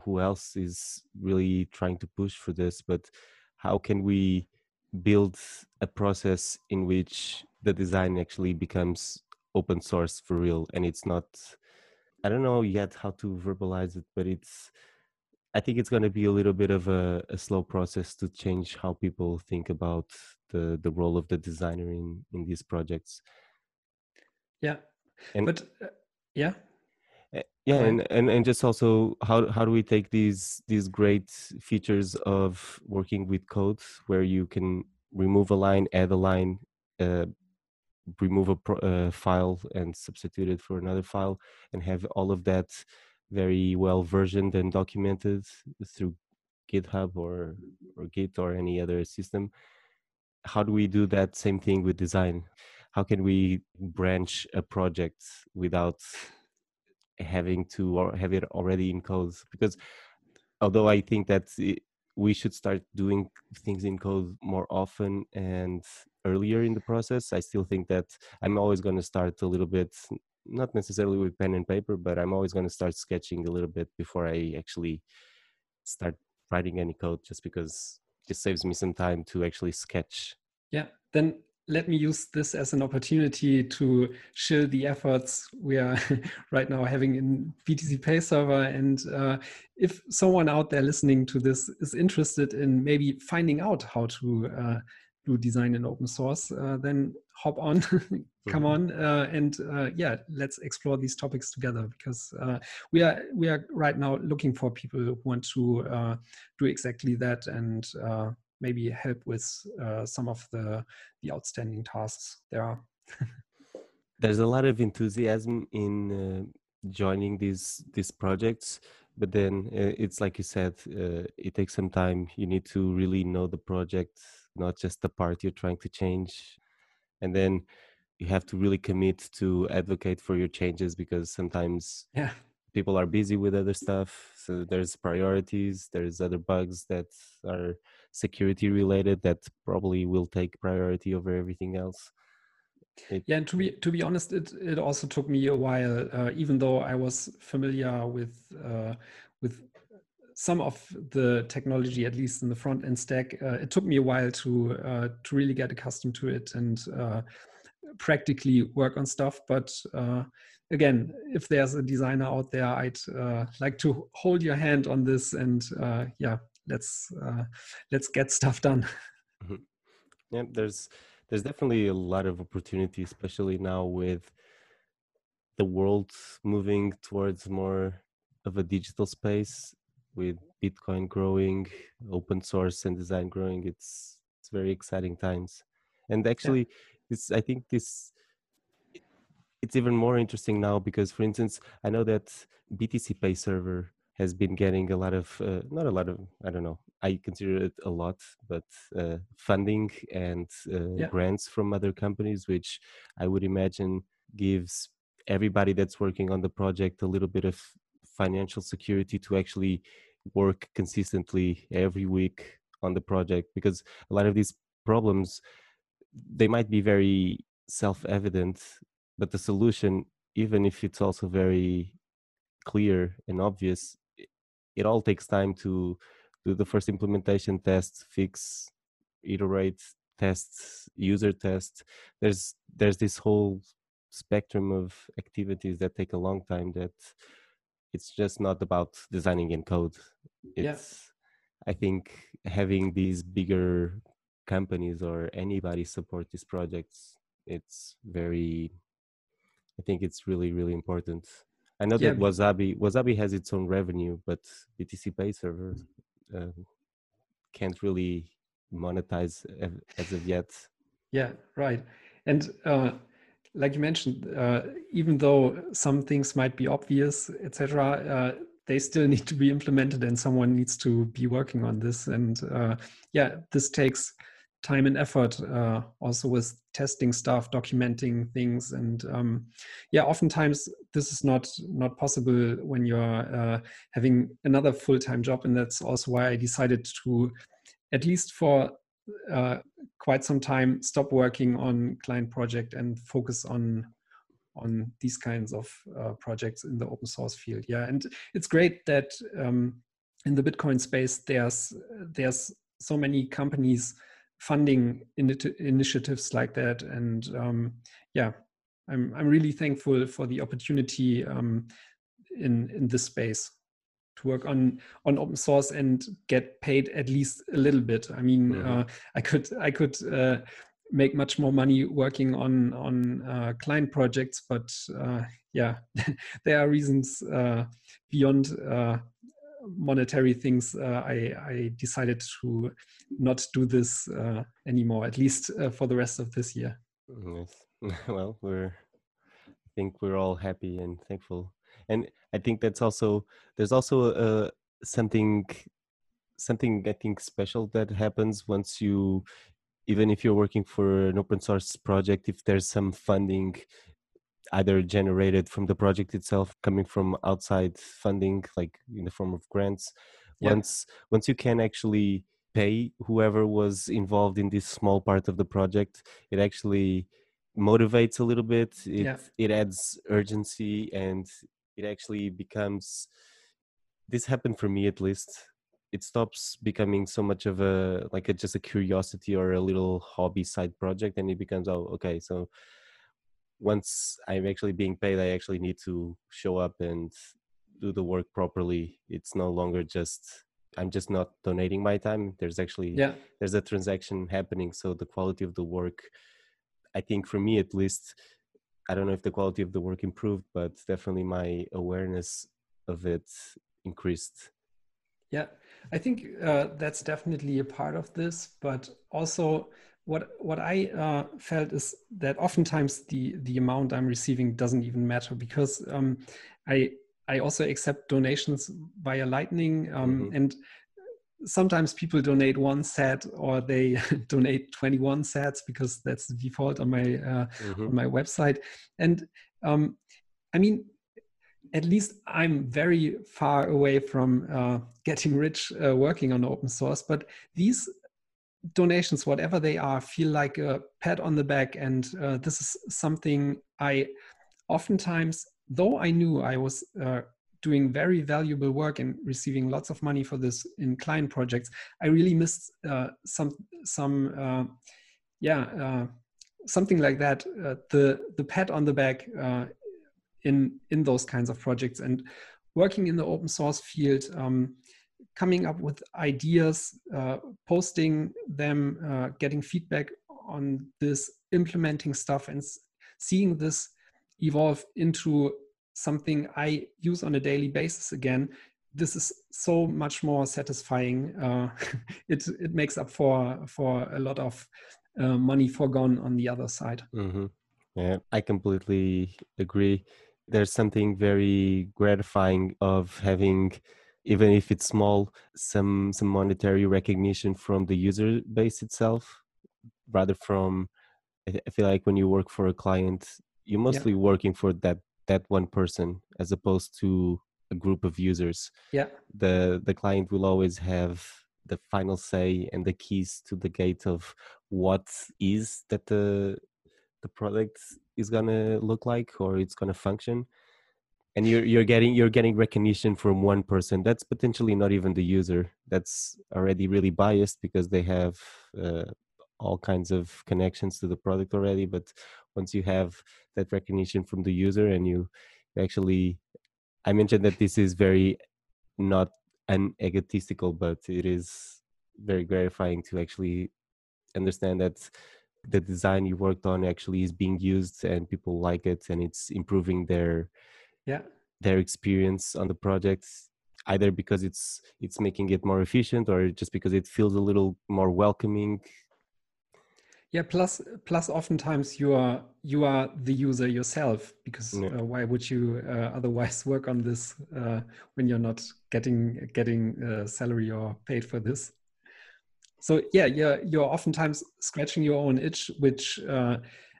who else is really trying to push for this but how can we build a process in which the design actually becomes open source for real? And it's not i don't know yet how to verbalize it but it's I think it's going to be a little bit of a, a, slow process to change how people think about the the role of the designer in in these projects. Yeah, and, but uh, yeah, eh, yeah, and, and and just also how how do we take these these great features of working with code where you can remove a line, add a line, uh, remove a pro, uh, file, and substitute it for another file, and have all of that very well versioned and documented through GitHub or or Git or any other system. How do we do that same thing with design? How can we branch a project without having to or have it already in code? Because although I think that it, we should start doing things in code more often and earlier in the process, I still think that I'm always going to start a little bit not necessarily with pen and paper, but I'm always going to start sketching a little bit before I actually start writing any code, just because it saves me some time to actually sketch. Yeah, then let me use this as an opportunity to show the efforts we are *laughs* right now having in BTC Pay server. And uh, if someone out there listening to this is interested in maybe finding out how to uh, do design in open source, uh, then hop on, *laughs* come on, uh, and uh, yeah, let's explore these topics together because uh, we are we are right now looking for people who want to uh, do exactly that and uh, maybe help with some of the the outstanding tasks there are. *laughs* There's a lot of enthusiasm in joining these these projects but then it's like you said it takes some time you need to really know the project not just the part you're trying to change. And then you have to really commit to advocate for your changes because sometimes yeah. people are busy with other stuff. So there's priorities there's other bugs that are security related that probably will take priority over everything else. It, yeah and to be to be honest it it also took me a while uh, even though i was familiar with uh, with some of the technology, at least in the front end stack, uh, it took me a while to uh, to really get accustomed to it and uh, practically work on stuff. But again, if there's a designer out there, I'd like to hold your hand on this and yeah, let's let's get stuff done. *laughs* Mm-hmm. Yeah, there's there's definitely a lot of opportunity, especially now with the world moving towards more of a digital space with Bitcoin growing, open source and design growing, it's it's very exciting times. And actually, yeah. it's I think this it's even more interesting now because, for instance, I know that BTC Pay server has been getting a lot of uh, not a lot of I don't know I consider it a lot, but uh, funding and uh, yeah. grants from other companies, which I would imagine gives everybody that's working on the project a little bit of financial security to actually work consistently every week on the project because a lot of these problems they might be very self-evident but the solution even if it's also very clear and obvious it, all takes time to do the first implementation test fix iterate tests user tests. There's there's this whole spectrum of activities that take a long time that it's just not about designing in code it's yeah. i think having these bigger companies or anybody support these projects it's very i think it's really really important i know yeah. that wasabi wasabi has its own revenue but btc pay server uh, can't really monetize as of yet yeah right and uh, like you mentioned uh, even though some things might be obvious etc uh, they still *laughs* need to be implemented and someone needs to be working on this. And uh, yeah this takes time and effort uh, also with testing stuff documenting things. And um, yeah oftentimes this is not not possible when you're uh, having another full-time job. And that's also why i decided to at least for uh, quite some time stop working on client project and focus on on these kinds of uh, projects in the open source field yeah and it's great that um, in the bitcoin space there's there's so many companies funding initiatives like that. And um, yeah, I'm I'm really thankful for the opportunity um, in in this space to work on on open source and get paid at least a little bit. I mean, mm-hmm. uh, I could I could uh, make much more money working on on uh, client projects, but uh, yeah, *laughs* there are reasons uh, beyond uh, monetary things, uh, I, I, decided to not do this uh, anymore, at least uh, for the rest of this year. Yes. *laughs* Well, we're, I think we're all happy and thankful. And I think that's also, there's also uh, something, something I think special that happens once you, even if you're working for an open source project, if there's some funding either generated from the project itself coming from outside funding like in the form of grants yeah. once once you can actually pay whoever was involved in this small part of the project it actually motivates a little bit it yeah. it adds urgency and it actually becomes this happened for me at least it stops becoming so much of a like a just a curiosity or a little hobby side project and it becomes oh okay so once I'm actually being paid, I actually need to show up and do the work properly. It's no longer just I'm just not donating my time. There's actually yeah. there's a transaction happening. So the quality of the work, I think for me at least, I don't know if the quality of the work improved, but definitely my awareness of it increased. Yeah, I think uh, that's definitely a part of this, but also what what I uh, felt is that oftentimes the the amount I'm receiving doesn't even matter because um, I I also accept donations via Lightning um, mm-hmm. and sometimes people donate one sat or they *laughs* donate 21 sats because that's the default on my uh, mm-hmm. on my website and um, I mean at least I'm very far away from uh, getting rich uh, working on open source, but these donations, whatever they are, feel like a pat on the back. And uh, this is something I oftentimes, though I knew I was uh, doing very valuable work and receiving lots of money for this in client projects, I really missed uh, some some uh, yeah uh, something like that. Uh, the the pat on the back in in those kinds of projects and working in the open source field. Um, coming up with ideas, uh, posting them, uh, getting feedback on this, implementing stuff, and seeing this evolve into something I use on a daily basis again. This is so much more satisfying. Uh, *laughs* it it makes up for for a lot of uh, money foregone on the other side. Mm-hmm. Yeah, I completely agree. There's something very gratifying of having even if it's small, some some monetary recognition from the user base itself, rather from. I feel like when you work for a client, you're mostly yeah. working for that that one person as opposed to a group of users. Yeah. The the client will always have the final say and the keys to the gate of what is that the the product is gonna look like or it's gonna function and you're you're getting you're getting recognition from one person that's potentially not even the user that's already really biased because they have uh, all kinds of connections to the product already but once you have that recognition from the user and you actually i mentioned that this is very not an egotistical but it is very gratifying to actually understand that the design you worked on actually is being used and people like it and it's improving their yeah. their experience on the project either because it's it's making it more efficient or just because it feels a little more welcoming yeah plus plus oftentimes you are you are the user yourself because yeah. uh, why would you uh, *laughs* otherwise work on this uh, when you're not getting getting uh, salary or paid for this so yeah you're you're oftentimes scratching your own itch which uh,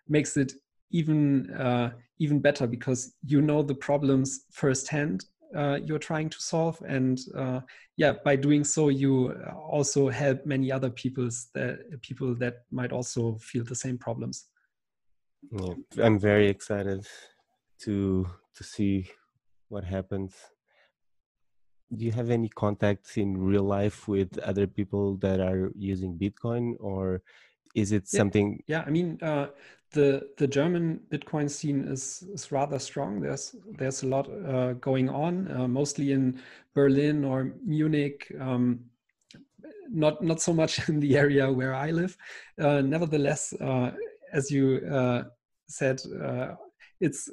makes it even uh, even better because you know the problems firsthand uh, you're trying to solve. And uh, yeah by doing so you also help many other people's that people that might also feel the same problems. Yeah, i'm very excited to to see what happens. Do you have any contacts in real life with other people that are using bitcoin or is it something yeah, yeah i mean uh, the the german bitcoin scene is is rather strong. There's there's a lot uh, going on uh, mostly in berlin or munich um, not not so much *laughs* in the area where i live. Uh, nevertheless uh, as you uh, said it's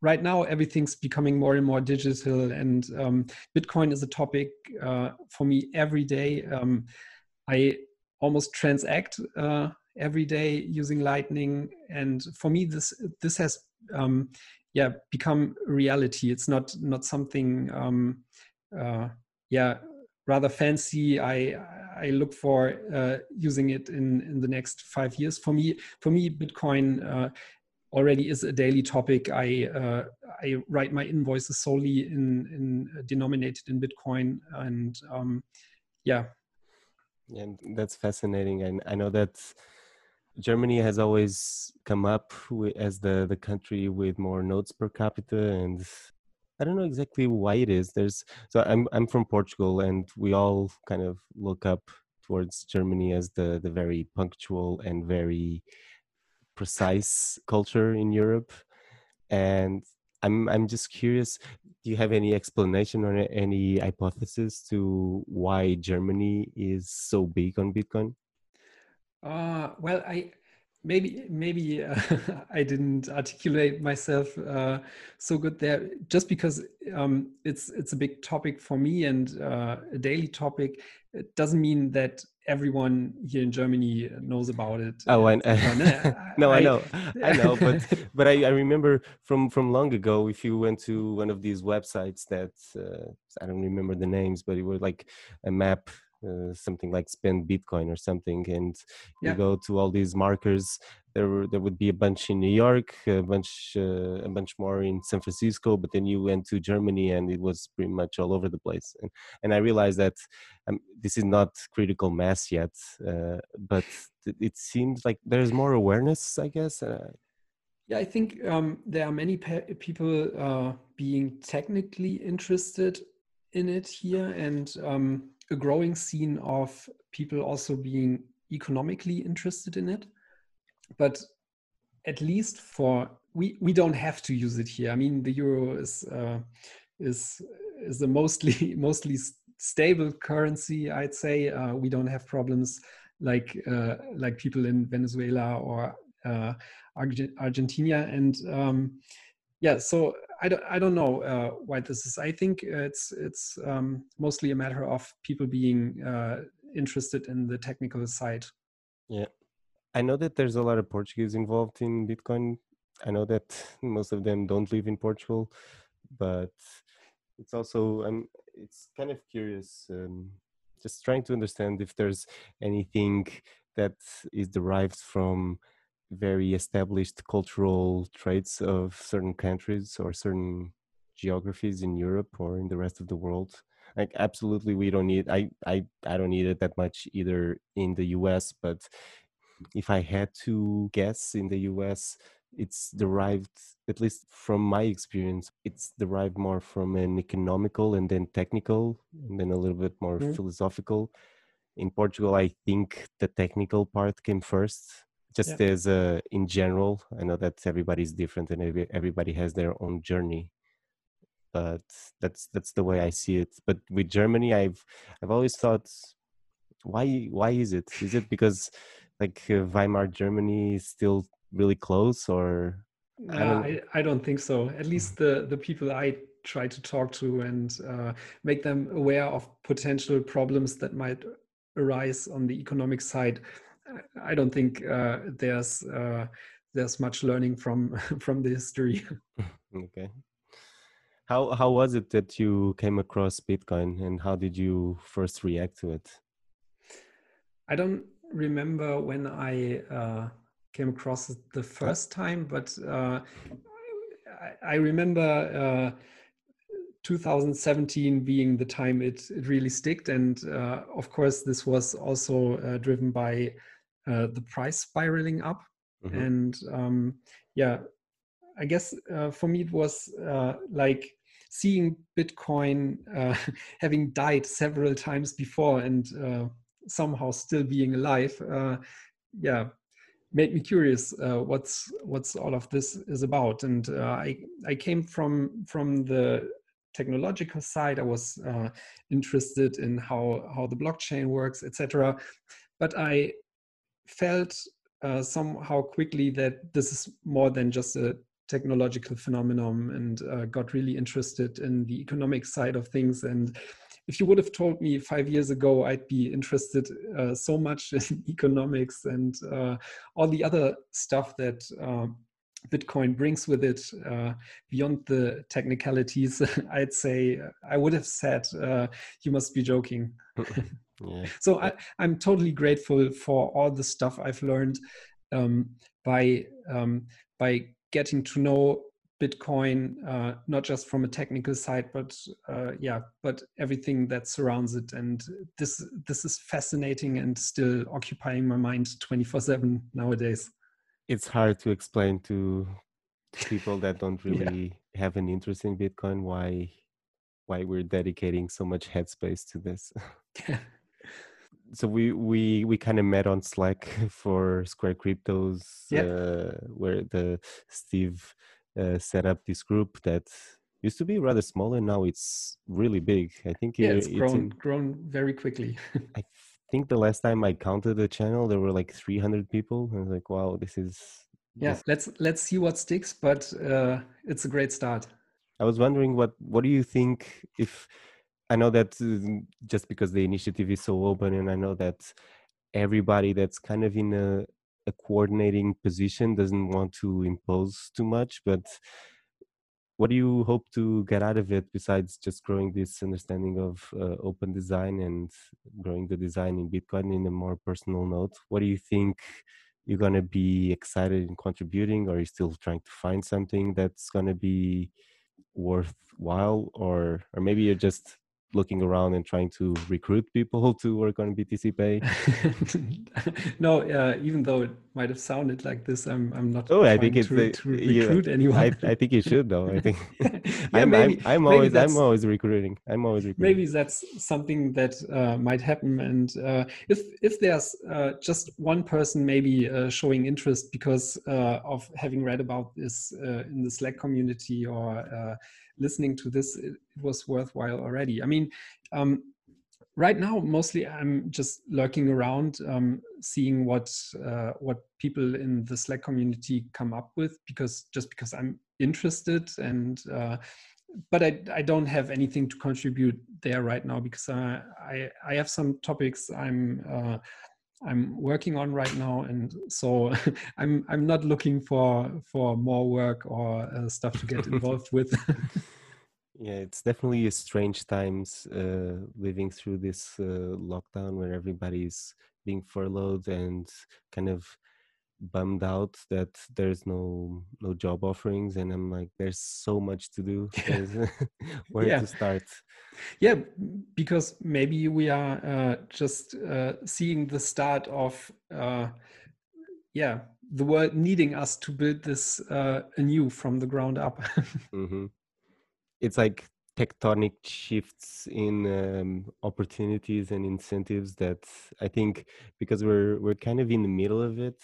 right now everything's becoming more and more digital and um, bitcoin is a topic uh, for me every day. Um, i almost transact uh, every day using lightning and for me this this has um, yeah become reality it's not not something um, uh, yeah rather fancy i i look for uh, using it in in the next five years for me for me bitcoin uh, already is a daily topic. I uh, I write my invoices solely in in uh, denominated in Bitcoin, and um, yeah. And that's fascinating. And I know that Germany has always come up with, as the the country with more nodes per capita, and I don't know exactly why it is. There's so I'm I'm from Portugal, and we all kind of look up towards Germany as the the very punctual and very precise culture in Europe. And I'm I'm just curious. Do you have any explanation or any hypothesis to why Germany is so big on Bitcoin? Uh, well, I maybe maybe uh, *laughs* I didn't articulate myself uh, so good there. Just because um, it's it's a big topic for me and uh, a daily topic, it doesn't mean that everyone here in Germany knows about it. Oh, I, *laughs* no, I, I know, I know, but *laughs* but I, I remember from from long ago. If you went to one of these websites that uh, I don't remember the names, but it was like a map uh, something like spend bitcoin or something and yeah. you go to all these markers there were, there would be a bunch in new york a bunch uh, a bunch more in san francisco but then you went to germany and it was pretty much all over the place and, and i realized that um, this is not critical mass yet uh, but it seems like there's more awareness i guess uh. yeah, I think um, there are many people uh, being technically interested in it here, and um, a growing scene of people also being economically interested in it. But at least for we we don't have to use it here. I mean the euro is uh, is is a mostly *laughs* mostly stable currency i'd say. Uh, we don't have problems like uh, like people in venezuela or uh, argentina. And um, yeah so I don't, I don't know uh, why this is. I think it's it's um, mostly a matter of people being uh, interested in the technical side. Yeah, I know that there's a lot of Portuguese involved in Bitcoin. I know that *laughs* most of them don't live in Portugal, but it's also um, it's kind of curious. Um, just trying to understand if there's anything that is derived from very established cultural traits of certain countries or certain geographies in Europe or in the rest of the world. Like absolutely, we don't need. I I I don't need it that much either in the U.S. But if I had to guess in the U.S., it's derived at least from my experience it's derived more from an economical and then technical and then a little bit more mm-hmm. philosophical in portugal i think the technical part came first just yeah. as a in general i know that everybody's different and everybody has their own journey but that's that's the way i see it. But with germany i've i've always thought why why is it? Is it because like uh, weimar germany is still really close or I don't, I, I don't think so. At least the the people i try to talk to and uh, make them aware of potential problems that might arise on the economic side i don't think uh, there's uh, there's much learning from *laughs* from the history. *laughs* Okay. How how was it that you came across bitcoin and how did you first react to it? I don't remember when i uh, came across it the first time, but uh, I, I, remember uh, 2017 being the time it, it really sticked. And uh, of course, this was also uh, driven by uh, the price spiraling up. Mm-hmm. And um, yeah, I guess uh, for me, it was like seeing Bitcoin *laughs* having died several times before and somehow still being alive. yeah, made me curious uh, what's what's all of this is about and uh, i i came from from the technological side i was uh, interested in how how the blockchain works etc but i felt uh, somehow quickly that this is more than just a technological phenomenon and uh, got really interested in the economic side of things and if you would have told me five years ago I'd be interested uh, so much *laughs* in economics and uh, all the other stuff that uh, Bitcoin brings with it uh, beyond the technicalities, *laughs* I'd say I would have said uh, you must be joking. *laughs* yeah. So I, am totally grateful for all the stuff I've learned um, by um, by getting to know Bitcoin, uh, not just from a technical side, but uh, yeah, but everything that surrounds it. And this this is fascinating and still occupying my mind twenty four seven nowadays. It's hard to explain to people that don't *laughs* really yeah. have an interest in Bitcoin why why we're dedicating so much headspace to this. *laughs* so we we we kind of met on Slack *laughs* for Square Cryptos, yeah. uh, where the Steve uh, set up this group that used to be rather small and now it's really big. I think yeah, it's, it's grown in, grown very quickly. *laughs* I think the last time I counted the channel, there were like 300 people. I was like, wow, this is. Yeah, this... let's let's see what sticks, but uh, it's a great start. I was wondering what what do you think if I know that uh, just because the initiative is so open, and I know that everybody that's kind of in a a coordinating position doesn't want to impose too much but what do you hope to get out of it besides just growing this understanding of uh, open design and growing the design in bitcoin in a more personal note? What do you think you're going to be excited in contributing? Or are you still trying to find something that's going to be worthwhile or or maybe you're just looking around and trying to recruit people *laughs* to work on BTC Pay? *laughs* no, uh, even though it might have sounded like this, I'm I'm not. Oh, I think it's to, the, to recruit you, anyone. I, I, think you should though. I think *laughs* yeah, I'm, maybe, I'm, I'm always I'm always recruiting. I'm always recruiting. Maybe that's something that uh, might happen, and uh, if if there's uh, just one person maybe uh, showing interest because uh, of having read about this in the Slack community or listening to this, it, it was worthwhile already. I mean, um, right now mostly i'm just lurking around um, seeing what uh, what people in the slack community come up with because just because i'm interested and uh, but I, I don't have anything to contribute there right now because uh, I I have some topics I'm uh, I'm working on right now, and so *laughs* I'm I'm not looking for for more work or uh, stuff to get *laughs* involved with. *laughs* yeah, it's definitely a strange times uh, living through this uh, lockdown where everybody's being furloughed and kind of bummed out that there's no no job offerings and i'm like there's so much to do *laughs* *laughs* where yeah. to start yeah because maybe we are uh, just uh, seeing the start of uh, yeah the world needing us to build this uh, anew from the ground up. *laughs* mm-hmm. It's like tectonic shifts in um, opportunities and incentives that I think because we're we're kind of in the middle of it,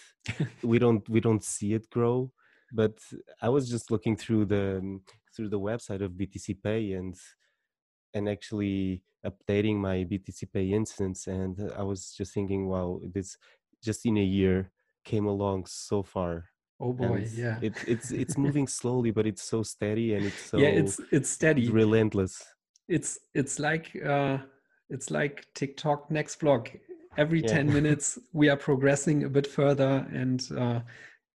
we *laughs* don't we don't see it grow. But I was just looking through the um, through the website of BTC Pay and and actually updating my BTC Pay instance, and I was just thinking, wow, this just in a year came along so far Oh boy, and yeah. It, it's it's *laughs* moving slowly, but it's so steady and it's so yeah, it's it's steady, relentless. It's it's like uh, it's like TikTok next block. Every yeah. ten *laughs* minutes, we are progressing a bit further, and uh,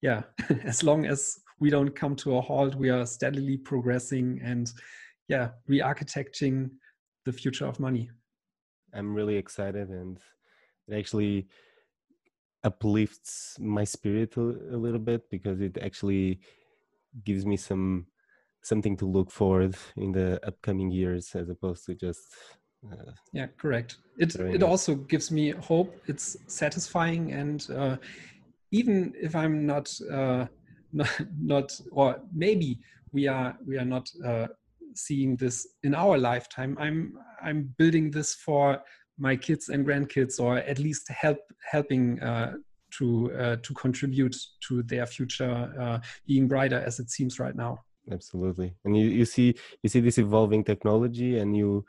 yeah, *laughs* as long as we don't come to a halt, we are steadily progressing and yeah, re-architecting the future of money. I'm really excited, and it actually uplifts my spirit a, a, little bit because it actually gives me some something to look forward in the upcoming years as opposed to just uh, yeah correct. It it. also gives me hope. It's satisfying and uh, even if i'm not uh, *laughs* not, not or maybe we are we are not uh, seeing this in our lifetime i'm i'm building this for my kids and grandkids or at least help helping uh, to uh, to contribute to their future uh, being brighter as it seems right now. Absolutely. And you, you see you see this evolving technology and you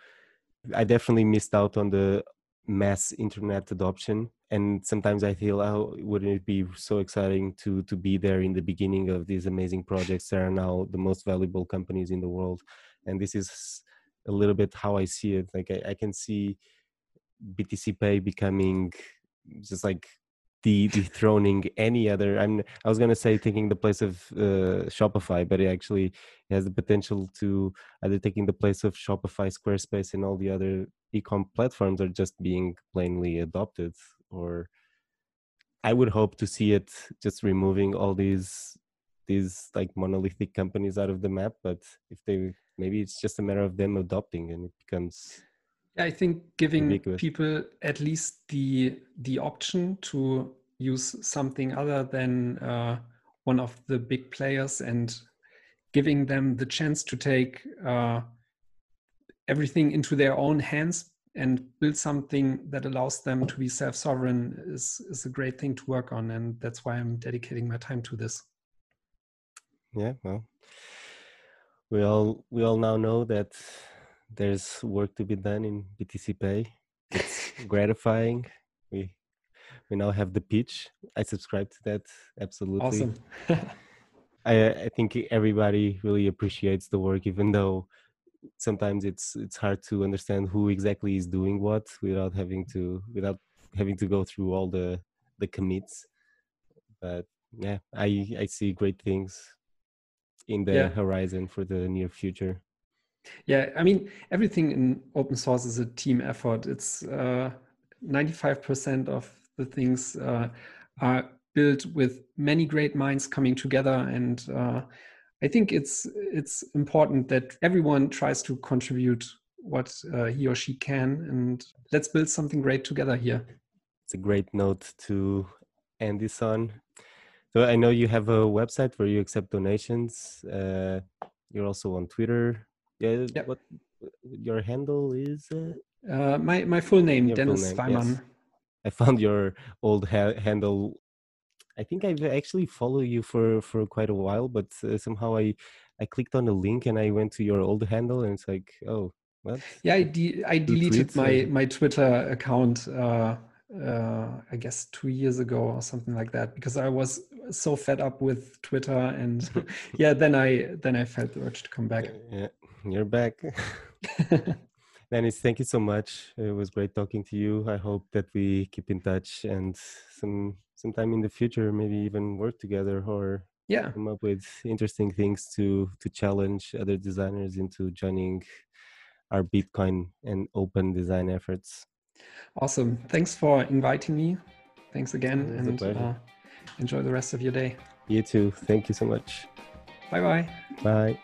i definitely missed out on the mass internet adoption. And sometimes i feel oh wouldn't it be so exciting to to be there in the beginning of these amazing projects that are now the most valuable companies in the world? And this is a little bit how i see it. Like i, I can see BTCPay becoming just like de- dethroning any other. I'm I was gonna say taking the place of uh, Shopify, but it actually has the potential to either taking the place of Shopify, Squarespace, and all the other e-com platforms are just being plainly adopted. Or I would hope to see it just removing all these these like monolithic companies out of the map. But if they maybe it's just a matter of them adopting, and it becomes I think giving people at least the the option to use something other than uh, one of the big players and giving them the chance to take uh, everything into their own hands and build something that allows them to be self-sovereign is is a great thing to work on. And that's why i'm dedicating my time to this. Yeah well we all we all now know that there's work to be done in BTCPay. It's gratifying. We we now have the pitch. I subscribe to that absolutely. Awesome. *laughs* I I think everybody really appreciates the work, even though sometimes it's it's hard to understand who exactly is doing what without having to without having to go through all the the commits. But yeah, I I see great things in the yeah. horizon for the near future. Yeah, I mean, everything in open source is a team effort. It's uh, 95% of the things uh, are built with many great minds coming together. And uh, I think it's, it's important that everyone tries to contribute what uh, he or she can. And let's build something great together here. It's a great note to end this on. So I know you have a website where you accept donations. Uh, you're also on Twitter yeah. Yep. What your handle is? Uh, uh, my my full name, your Dennis full name, yes. I found your old ha- handle. I think I've actually followed you for for quite a while, but uh, somehow I I clicked on a link and I went to your old handle, and it's like, oh, what? Yeah, I de- I deleted my my Twitter account. Uh, uh, I guess two years ago or something like that because I was so fed up with Twitter and *laughs* *laughs* yeah then I then I felt the urge to come back. Yeah, you're back. *laughs* Dennis, thank you so much. It was great talking to you. I hope that we keep in touch and some sometime in the future maybe even work together or yeah come up with interesting things to to challenge other designers into joining our Bitcoin and open design efforts. Awesome. Thanks for inviting me. Thanks again and uh, enjoy the rest of your day. You too. Thank you so much. Bye-bye. Bye.